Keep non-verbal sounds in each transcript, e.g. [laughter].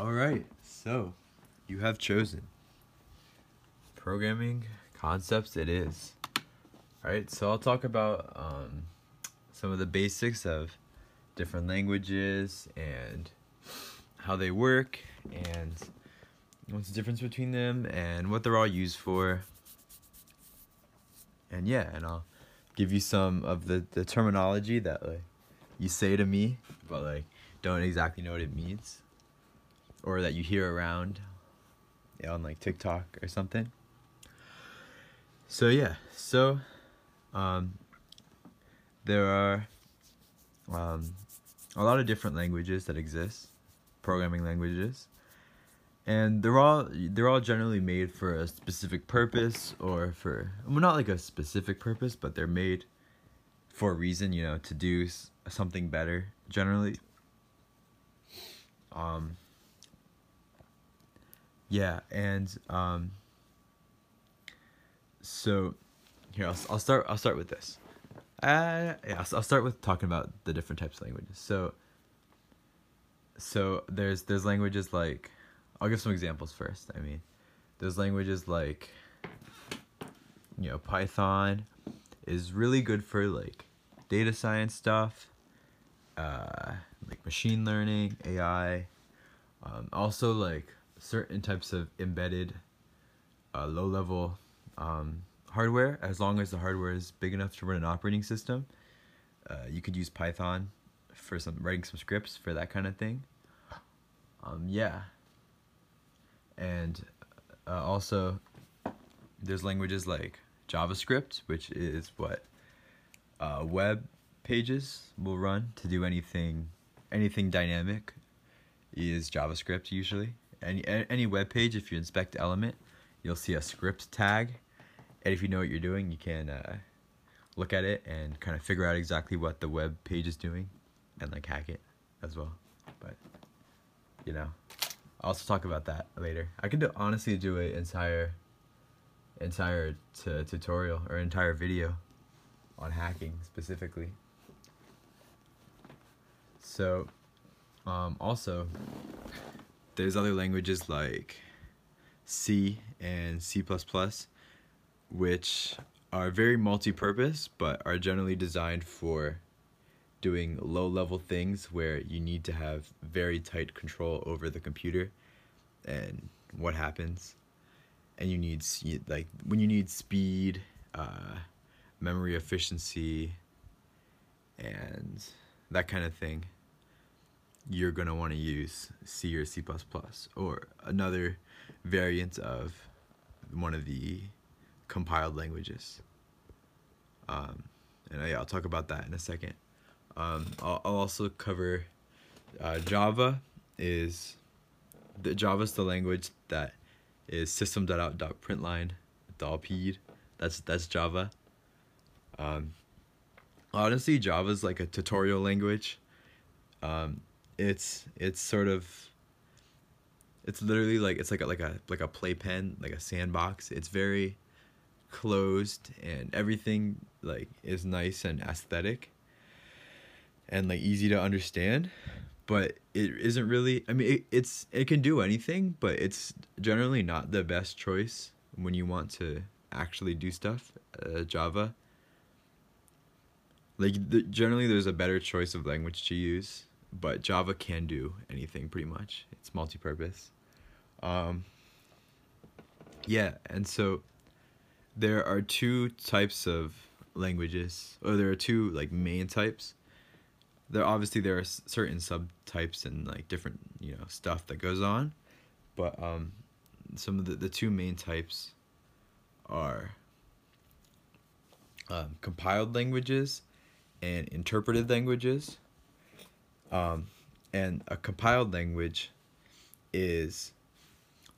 All right, so you have chosen programming concepts. It is. All right, so I'll talk about um, some of the basics of different languages and how they work and what's the difference between them and what they're all used for. And yeah, and I'll give you some of the, the terminology that like you say to me, but like don't exactly know what it means or that you hear around on like TikTok or something. So yeah, so um, there are um, a lot of different languages that exist, programming languages, and they're all they're all generally made for a specific purpose or for well not like a specific purpose, but they're made for a reason, you know, to do something better generally. Um, yeah, and um, so here I'll, I'll start. I'll start with this. Uh, yeah, I'll, start with talking about the different types of languages. So, so there's there's languages like, I'll give some examples first. I mean, there's languages like, you know, Python is really good for like data science stuff, uh, like machine learning, AI. Um, also like certain types of embedded uh, low level um, hardware. As long as the hardware is big enough to run an operating system uh, you could use python for some writing some scripts for that kind of thing. Um, yeah. And uh, also there's languages like javascript which is what uh, web pages will run to do anything anything dynamic is javascript usually any any web page if you inspect element you'll see a script tag. And if you know what you're doing you can uh, look at it and kind of figure out exactly what the web page is doing and like hack it as well. But you know I'll also talk about that later. I could do, honestly do an entire entire tutorial or entire video on hacking specifically. So um, also there's other languages like C and C++, which are very multi-purpose, but are generally designed for doing low-level things where you need to have very tight control over the computer and what happens. And you need, like, when you need speed, uh, memory efficiency, and that kind of thing you're going to want to use C or C++ or another variant of one of the compiled languages. Um, and yeah, I'll talk about that in a second. Um, I'll, I'll, also cover uh, Java is the Java's the language that is system.out.println dolped. That's that's Java. Um, honestly, Java's like a tutorial language. Um, it's it's sort of it's literally like it's like a, like a like a playpen like a sandbox. It's very closed and everything like is nice and aesthetic and like easy to understand but it isn't really i mean it, it's it can do anything but it's generally not the best choice when you want to actually do stuff uh, java. Like the, generally there's a better choice of language to use but Java can do anything pretty much. It's multi-purpose. Um, yeah, and so there are two types of languages, or there are two like main types. There obviously there are certain subtypes and like different you know stuff that goes on, but um, some of the the two main types are um, compiled languages and interpreted languages. Um, and a compiled language is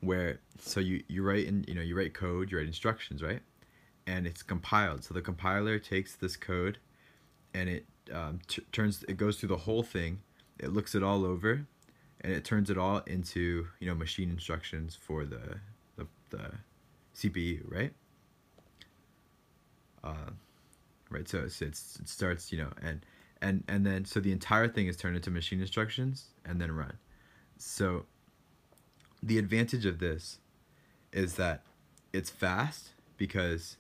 where so you you write in you know you write code you write instructions right? And it's compiled. So the compiler takes this code and it um, t- turns it goes through the whole thing. It looks it all over and it turns it all into you know machine instructions for the the, the CPU right? Uh, right. So it's, it starts you know and and and then so the entire thing is turned into machine instructions and then run. So the advantage of this is that it's fast because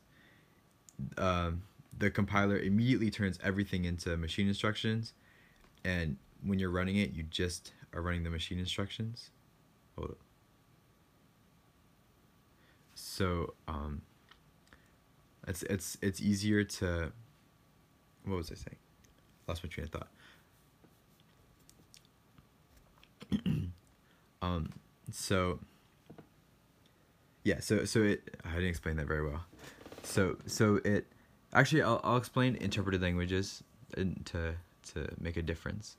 um, the compiler immediately turns everything into machine instructions and when you're running it you just are running the machine instructions. Hold up. so um, it's it's it's easier to what was I saying lost my train of thought. [clears throat] Um so yeah so so it i didn't explain that very well. So so it actually i'll, I'll explain interpreted languages to to make a difference.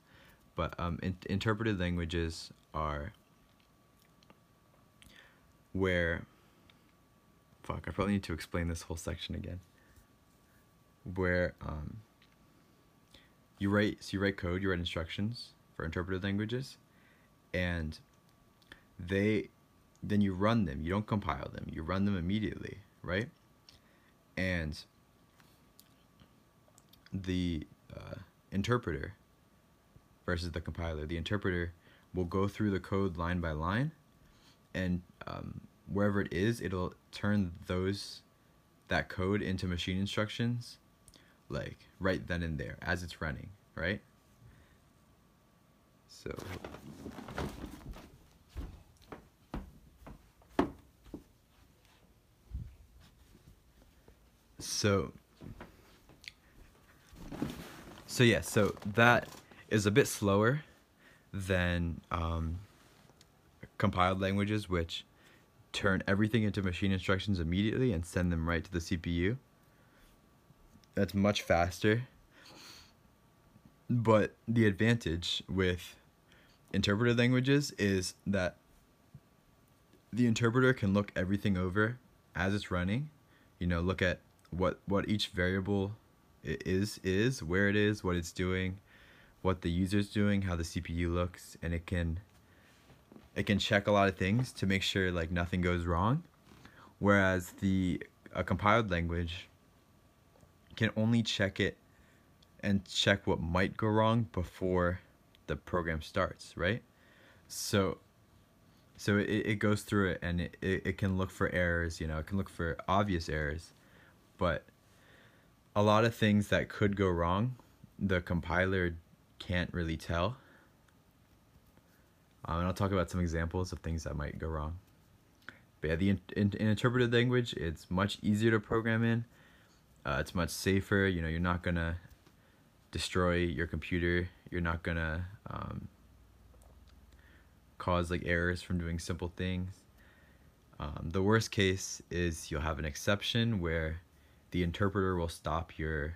But um in, interpreted languages are where fuck i probably need to explain this whole section again. Where um you write so you write code you write instructions for interpreted languages and they then you run them. You don't compile them. You run them immediately right? And the uh, interpreter versus the compiler the interpreter will go through the code line by line and um, wherever it is it'll turn those that code into machine instructions like right then and there as it's running right? So. So. So yeah so that is a bit slower than um, compiled languages which turn everything into machine instructions immediately and send them right to the CPU that's much faster. But the advantage with interpreted languages is that the interpreter can look everything over as it's running. You know look at what what each variable is is where it is what it's doing what the user's doing how the cpu looks and it can it can check a lot of things to make sure like nothing goes wrong. Whereas the a compiled language can only check it and check what might go wrong before the program starts right so so it, it goes through it and it, it, can look for errors you know it can look for obvious errors but a lot of things that could go wrong, the compiler can't really tell. Um, and I'll talk about some examples of things that might go wrong. But yeah, the in, in, in interpreted language, it's much easier to program in. Uh, it's much safer. You know, you're not gonna destroy your computer. You're not gonna um, cause like errors from doing simple things. Um, the worst case is you'll have an exception where the interpreter will stop your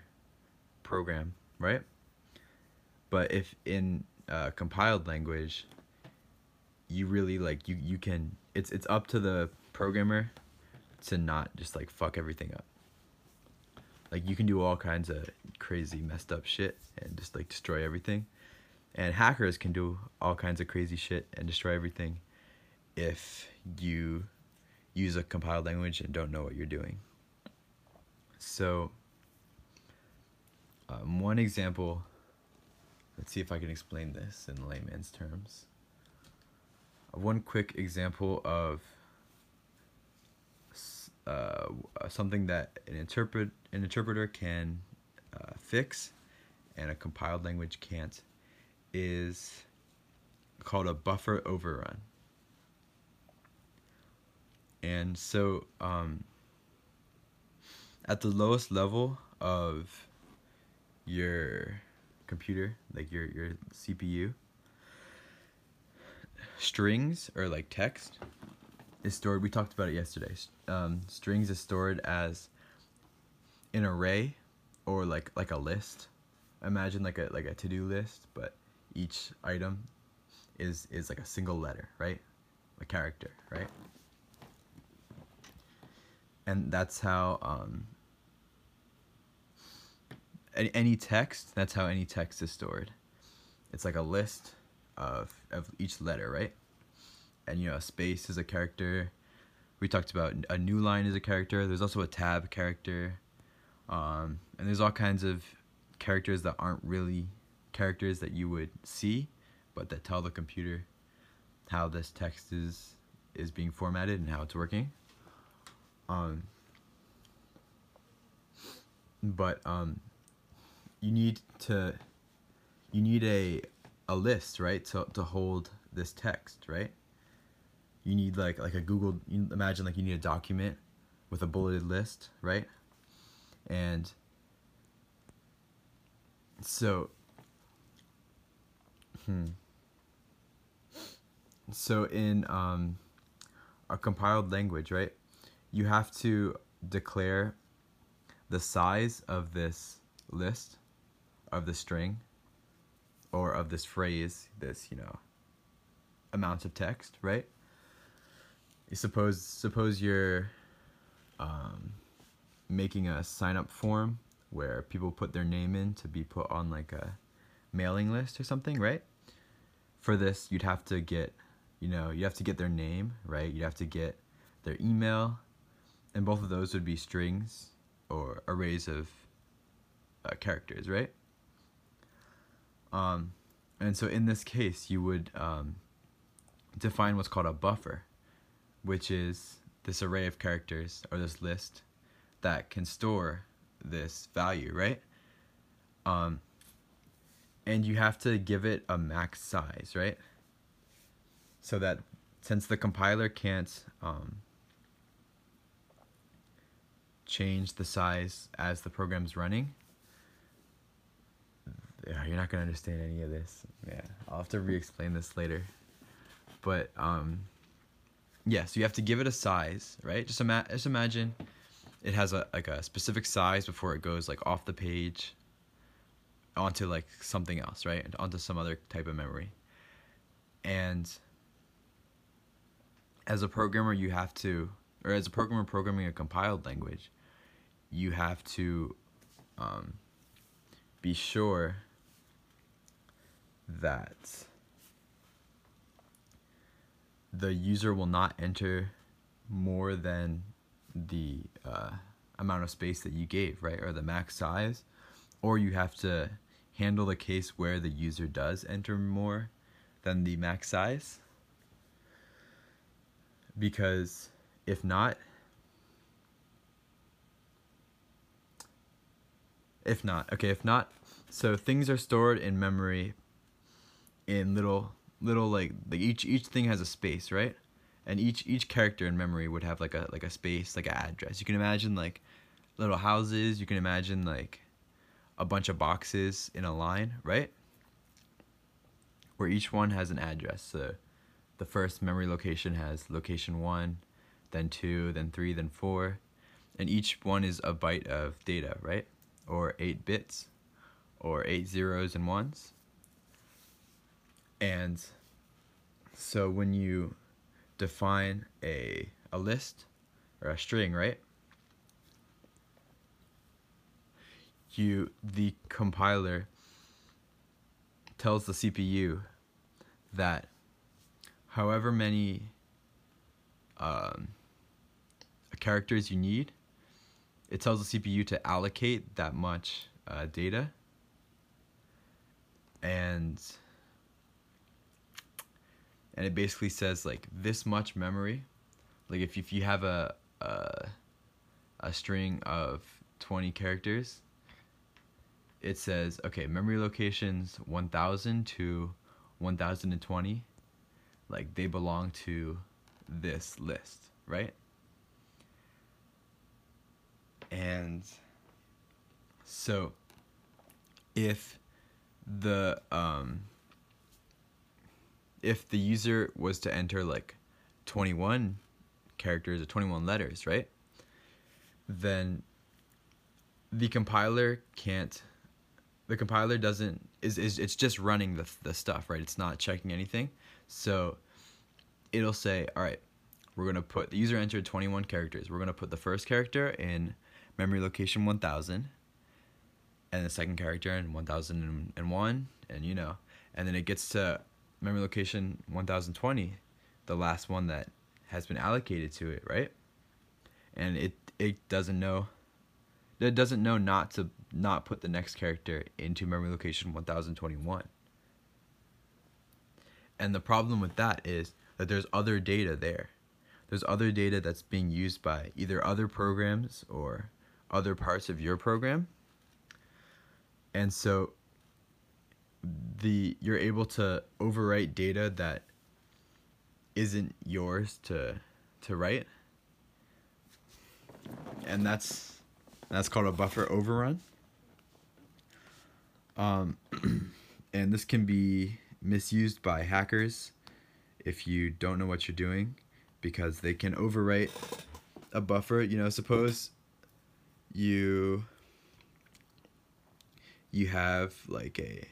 program, right? But if in uh, compiled language, you really like you you can it's it's up to the programmer to not just like fuck everything up. Like you can do all kinds of crazy messed up shit and just like destroy everything. And hackers can do all kinds of crazy shit and destroy everything if you use a compiled language and don't know what you're doing. So, um, one example, let's see if I can explain this in layman's terms. Uh, one quick example of uh, something that an interpret an interpreter can uh, fix and a compiled language can't is called a buffer overrun. And so um, at the lowest level of your computer, like your your CPU, strings or like text is stored. We talked about it yesterday. Um, strings is stored as an array or like like a list. Imagine like a like a to do list, but each item is is like a single letter, right? A character, right? And that's how um, any, any text, that's how any text is stored. It's like a list of, of each letter, right? And you know, a space is a character. We talked about a new line is a character. There's also a tab character. Um, and there's all kinds of characters that aren't really characters that you would see, but that tell the computer how this text is is being formatted and how it's working. Um, but um, you need to you need a a list right to, to hold this text right you need like like a google imagine like you need a document with a bulleted list right and so hmm so in um a compiled language right you have to declare the size of this list of the string or of this phrase, this, you know, amount of text, right? Suppose suppose you're um, making a sign up form where people put their name in to be put on like a mailing list or something, right? For this, you'd have to get, you know, you have to get their name, right? You'd have to get their email, and both of those would be strings or arrays of uh, characters, right? Um, and so in this case, you would um, define what's called a buffer, which is this array of characters or this list that can store this value, right? Um, and you have to give it a max size, right? So that since the compiler can't um, change the size as the program's running, you're not gonna understand any of this. Yeah, I'll have to re-explain this later. But um, yeah, so you have to give it a size, right? Just ima- just imagine it has a like a specific size before it goes like off the page onto like something else, right? Onto some other type of memory. And as a programmer, you have to, or as a programmer programming a compiled language, you have to um, be sure that the user will not enter more than the uh, amount of space that you gave, right, or the max size, or you have to handle the case where the user does enter more than the max size. Because if not, if not, okay, if not, so things are stored in memory in little little like, like each each thing has a space, right? And each each character in memory would have like a like a space, like an address. You can imagine like little houses. You can imagine like a bunch of boxes in a line, right? Where each one has an address. So the first memory location has location one, then two, then three, then four, and each one is a byte of data, right? Or eight bits, or eight zeros and ones. And so when you define a, a list or a string, right? You the compiler tells the CPU that however many um, characters you need, it tells the CPU to allocate that much uh, data and and it basically says like this much memory. Like if, if you have a, a a string of 20 characters it says okay memory locations 1000 to 1020 like they belong to this list right? And so if the um if the user was to enter like 21 characters or 21 letters, right? Then the compiler can't the compiler doesn't is, is it's just running the, the stuff right? It's not checking anything. So it'll say all right we're going to put the user entered 21 characters. We're going to put the first character in memory location 1000 and the second character in 1001 and you know. And then it gets to memory location 1020, the last one that has been allocated to it, right? And it it doesn't know it doesn't know not to not put the next character into memory location 1021. And the problem with that is that there's other data there, there's other data that's being used by either other programs or other parts of your program. And so the you're able to overwrite data that isn't yours to to write. And that's that's called a buffer overrun. Um, [clears throat] and this can be misused by hackers if you don't know what you're doing because they can overwrite a buffer. You know, suppose you you have like a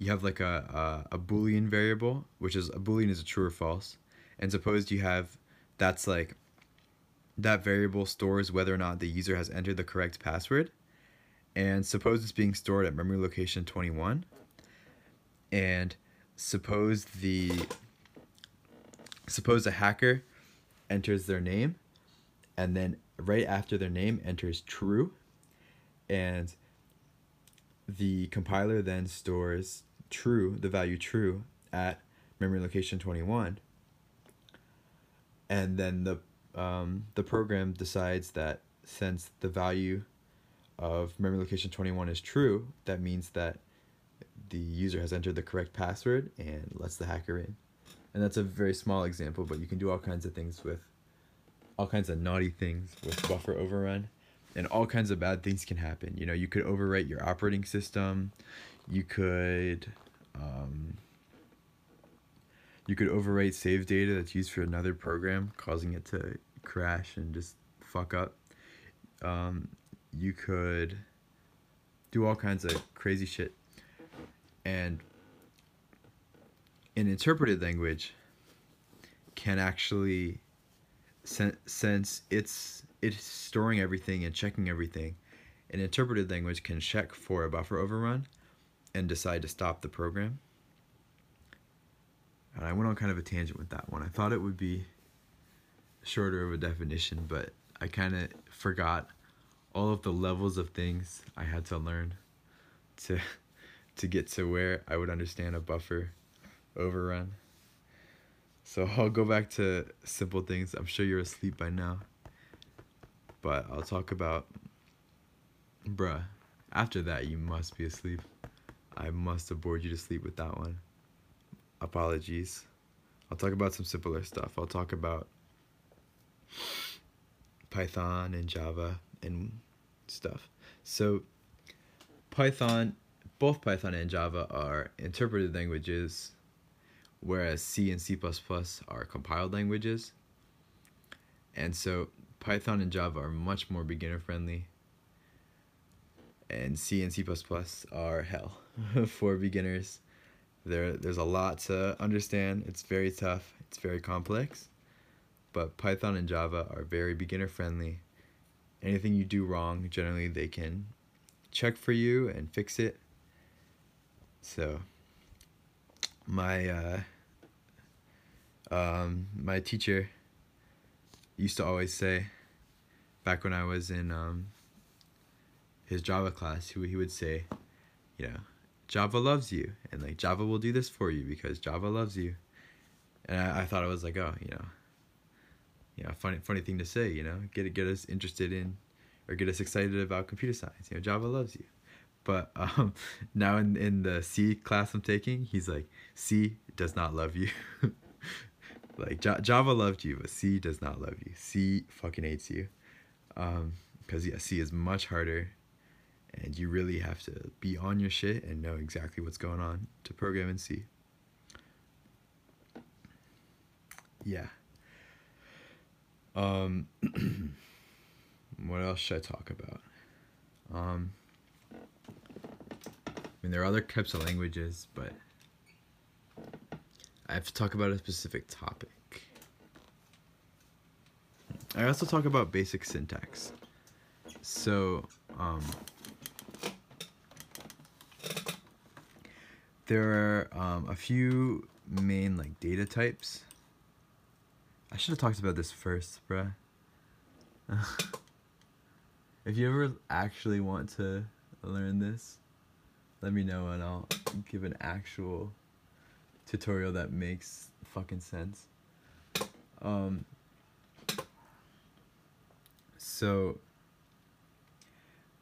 you have like a, a, a boolean variable which is a boolean is a true or false. And suppose you have that's like that variable stores whether or not the user has entered the correct password. And suppose it's being stored at memory location 21 and suppose the suppose a hacker enters their name and then right after their name enters true and the compiler then stores true the value true at memory location 21 and then the um, the program decides that since the value of memory location 21 is true, that means that the user has entered the correct password and lets the hacker in. And that's a very small example, but you can do all kinds of things with all kinds of naughty things with buffer overrun and all kinds of bad things can happen. You know, you could overwrite your operating system. You could um, you could overwrite save data that's used for another program, causing it to crash and just fuck up. Um, you could do all kinds of crazy shit. And an interpreted language can actually since it's it's storing everything and checking everything an interpreted language can check for a buffer overrun and decide to stop the program and I went on kind of a tangent with that one I thought it would be shorter of a definition but I kind of forgot all of the levels of things I had to learn to [laughs] to get to where I would understand a buffer overrun. So [laughs] I'll go back to simple things. I'm sure you're asleep by now. But I'll talk about bruh. After that you must be asleep. I must have bored you to sleep with that one. Apologies. I'll talk about some simpler stuff. I'll talk about Python and Java and stuff. So Python, both Python and Java are interpreted languages, whereas C and C++ are compiled languages. And so Python and Java are much more beginner friendly. And C and C++ are hell [laughs] for beginners. There, there's a lot to understand. It's very tough. It's very complex. But Python and Java are very beginner friendly anything you do wrong, generally they can check for you and fix it. So my uh, um, my teacher used to always say back when I was in um, his Java class, he, he would say, you know, Java loves you, and like Java will do this for you because Java loves you. And I, I thought it was like, oh, you know, you know, funny funny thing to say, you know, get get us interested in or get us excited about computer science. You know, Java loves you. But [laughs] um, now in in the C class I'm taking, he's like, C does not love you. [laughs] like J- Java loved you, but C does not love you. C fucking hates you. Um, because yeah, C is much harder, and you really have to be on your shit and know exactly what's going on to program in C. Yeah. Um, [clears throat] what else should I talk about? Um, I mean, there are other types of languages, but I have to talk about a specific topic. I also talk about basic syntax. So, um, there are um, a few main like data types I should have talked about this first, bruh. [laughs] if you ever actually want to learn this, let me know and I'll give an actual tutorial that makes fucking sense. Um, So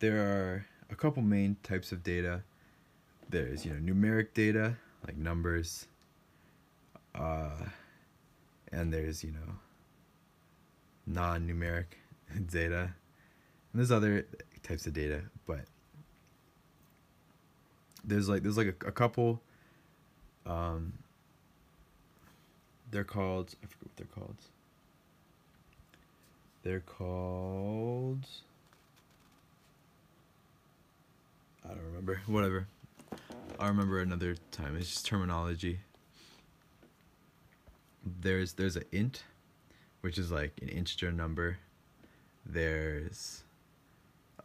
there are a couple main types of data. There's you know numeric data like numbers, uh, and there's you know non-numeric [laughs] data, and there's other types of data, but there's like there's like a, a couple. Um, they're called I forget what they're called. They're called. I don't remember. Whatever. I'll remember another time. It's just terminology. There's there's an int, which is like an integer number. There's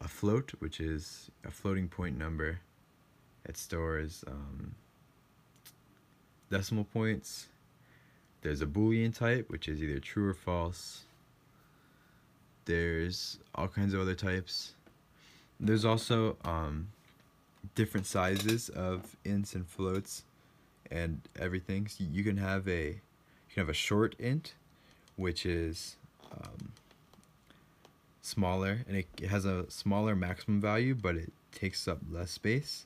a float, which is a floating point number. It stores um, decimal points. There's a boolean type, which is either true or false. There's all kinds of other types. There's also um, different sizes of ints and floats and everything. So you can have a you can have a short int, which is um, smaller and it, it has a smaller maximum value, but it takes up less space.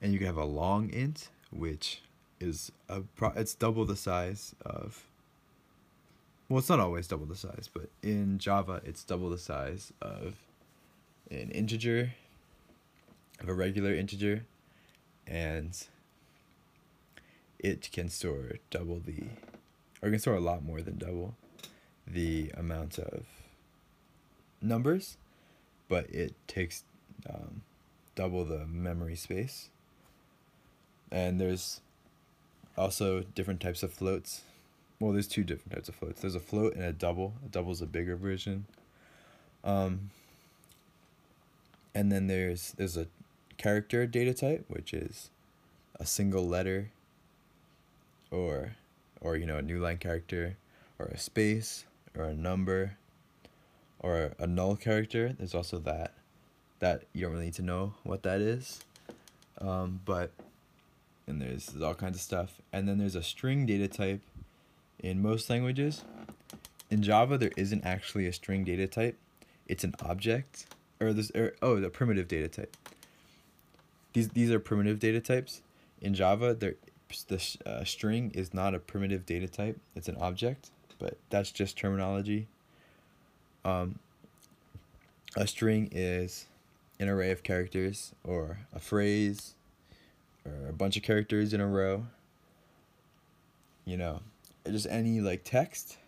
And you can have a long int, which is a it's double the size of well it's not always double the size but in java it's double the size of an integer of a regular integer and it can store double the or can store a lot more than double the amount of numbers but it takes um, double the memory space and there's also different types of floats. Well, there's two different types of floats. There's a float and a double. A double is a bigger version. Um, and then there's there's a character data type, which is a single letter or or you know a new line character or a space or a number or a null character. There's also that that you don't really need to know what that is. Um, but and there's, there's all kinds of stuff. And then there's a string data type in most languages. In Java, there isn't actually a string data type. It's an object, or this, or, oh, the primitive data type. These these are primitive data types. In Java, there the uh, string is not a primitive data type. It's an object, but that's just terminology. Um, a string is an array of characters or a phrase or a bunch of characters in a row. You know, just any like text,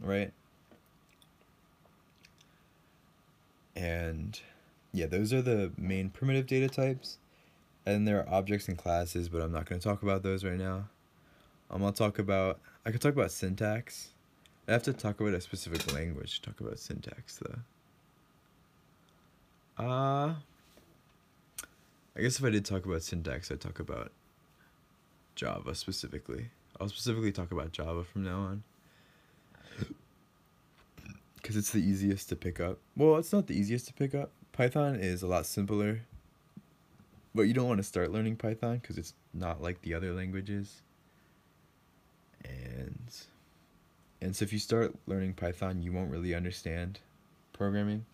right? And yeah, those are the main primitive data types. And there are objects and classes, but I'm not going to talk about those right now. I'm going to talk about, I could talk about syntax. I have to talk about a specific language to talk about syntax, though. Uh, I guess if I did talk about syntax, I'd talk about Java specifically. I'll specifically talk about Java from now on. [laughs] Because it's the easiest to pick up. Well, it's not the easiest to pick up. Python is a lot simpler. But you don't want to start learning Python because it's not like the other languages. And and so if you start learning Python, you won't really understand programming.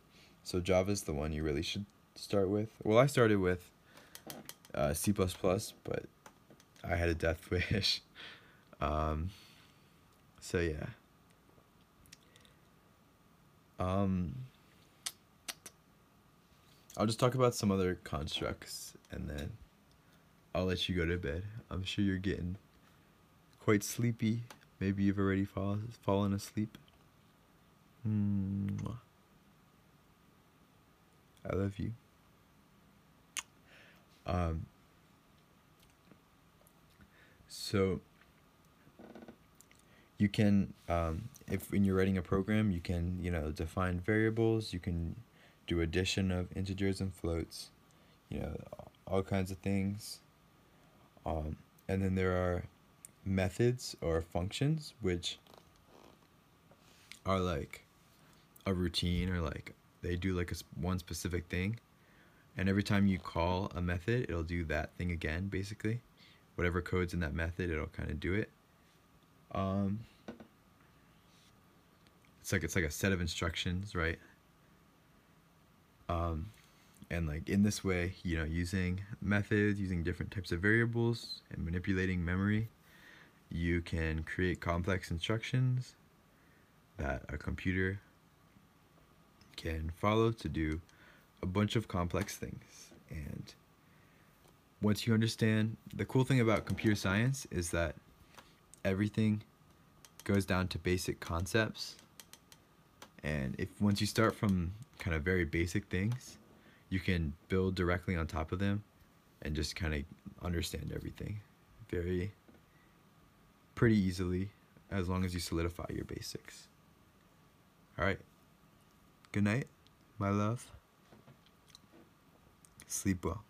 So Java is the one you really should start with. Well, I started with uh, C++, but I had a death [laughs] wish. Um, so yeah. Um, I'll just talk about some other constructs and then I'll let you go to bed. I'm sure you're getting quite sleepy. Maybe you've already fall, fallen asleep. Mm. I love you. Um, so you can, um, if when you're writing a program, you can you know define variables. You can do addition of integers and floats. You know all kinds of things. Um, and then there are methods or functions which are like a routine or like they do like a one specific thing and every time you call a method it'll do that thing again basically whatever code's in that method it'll kind of do it um, it's like it's like a set of instructions, right? Um, and like in this way, you know, using methods, using different types of variables, and manipulating memory, you can create complex instructions that a computer can follow to do a bunch of complex things. And once you understand, the cool thing about computer science is that everything goes down to basic concepts. And if once you start from kind of very basic things, you can build directly on top of them and just kind of understand everything very pretty easily as long as you solidify your basics. All right. Good night, my love. Sleep well.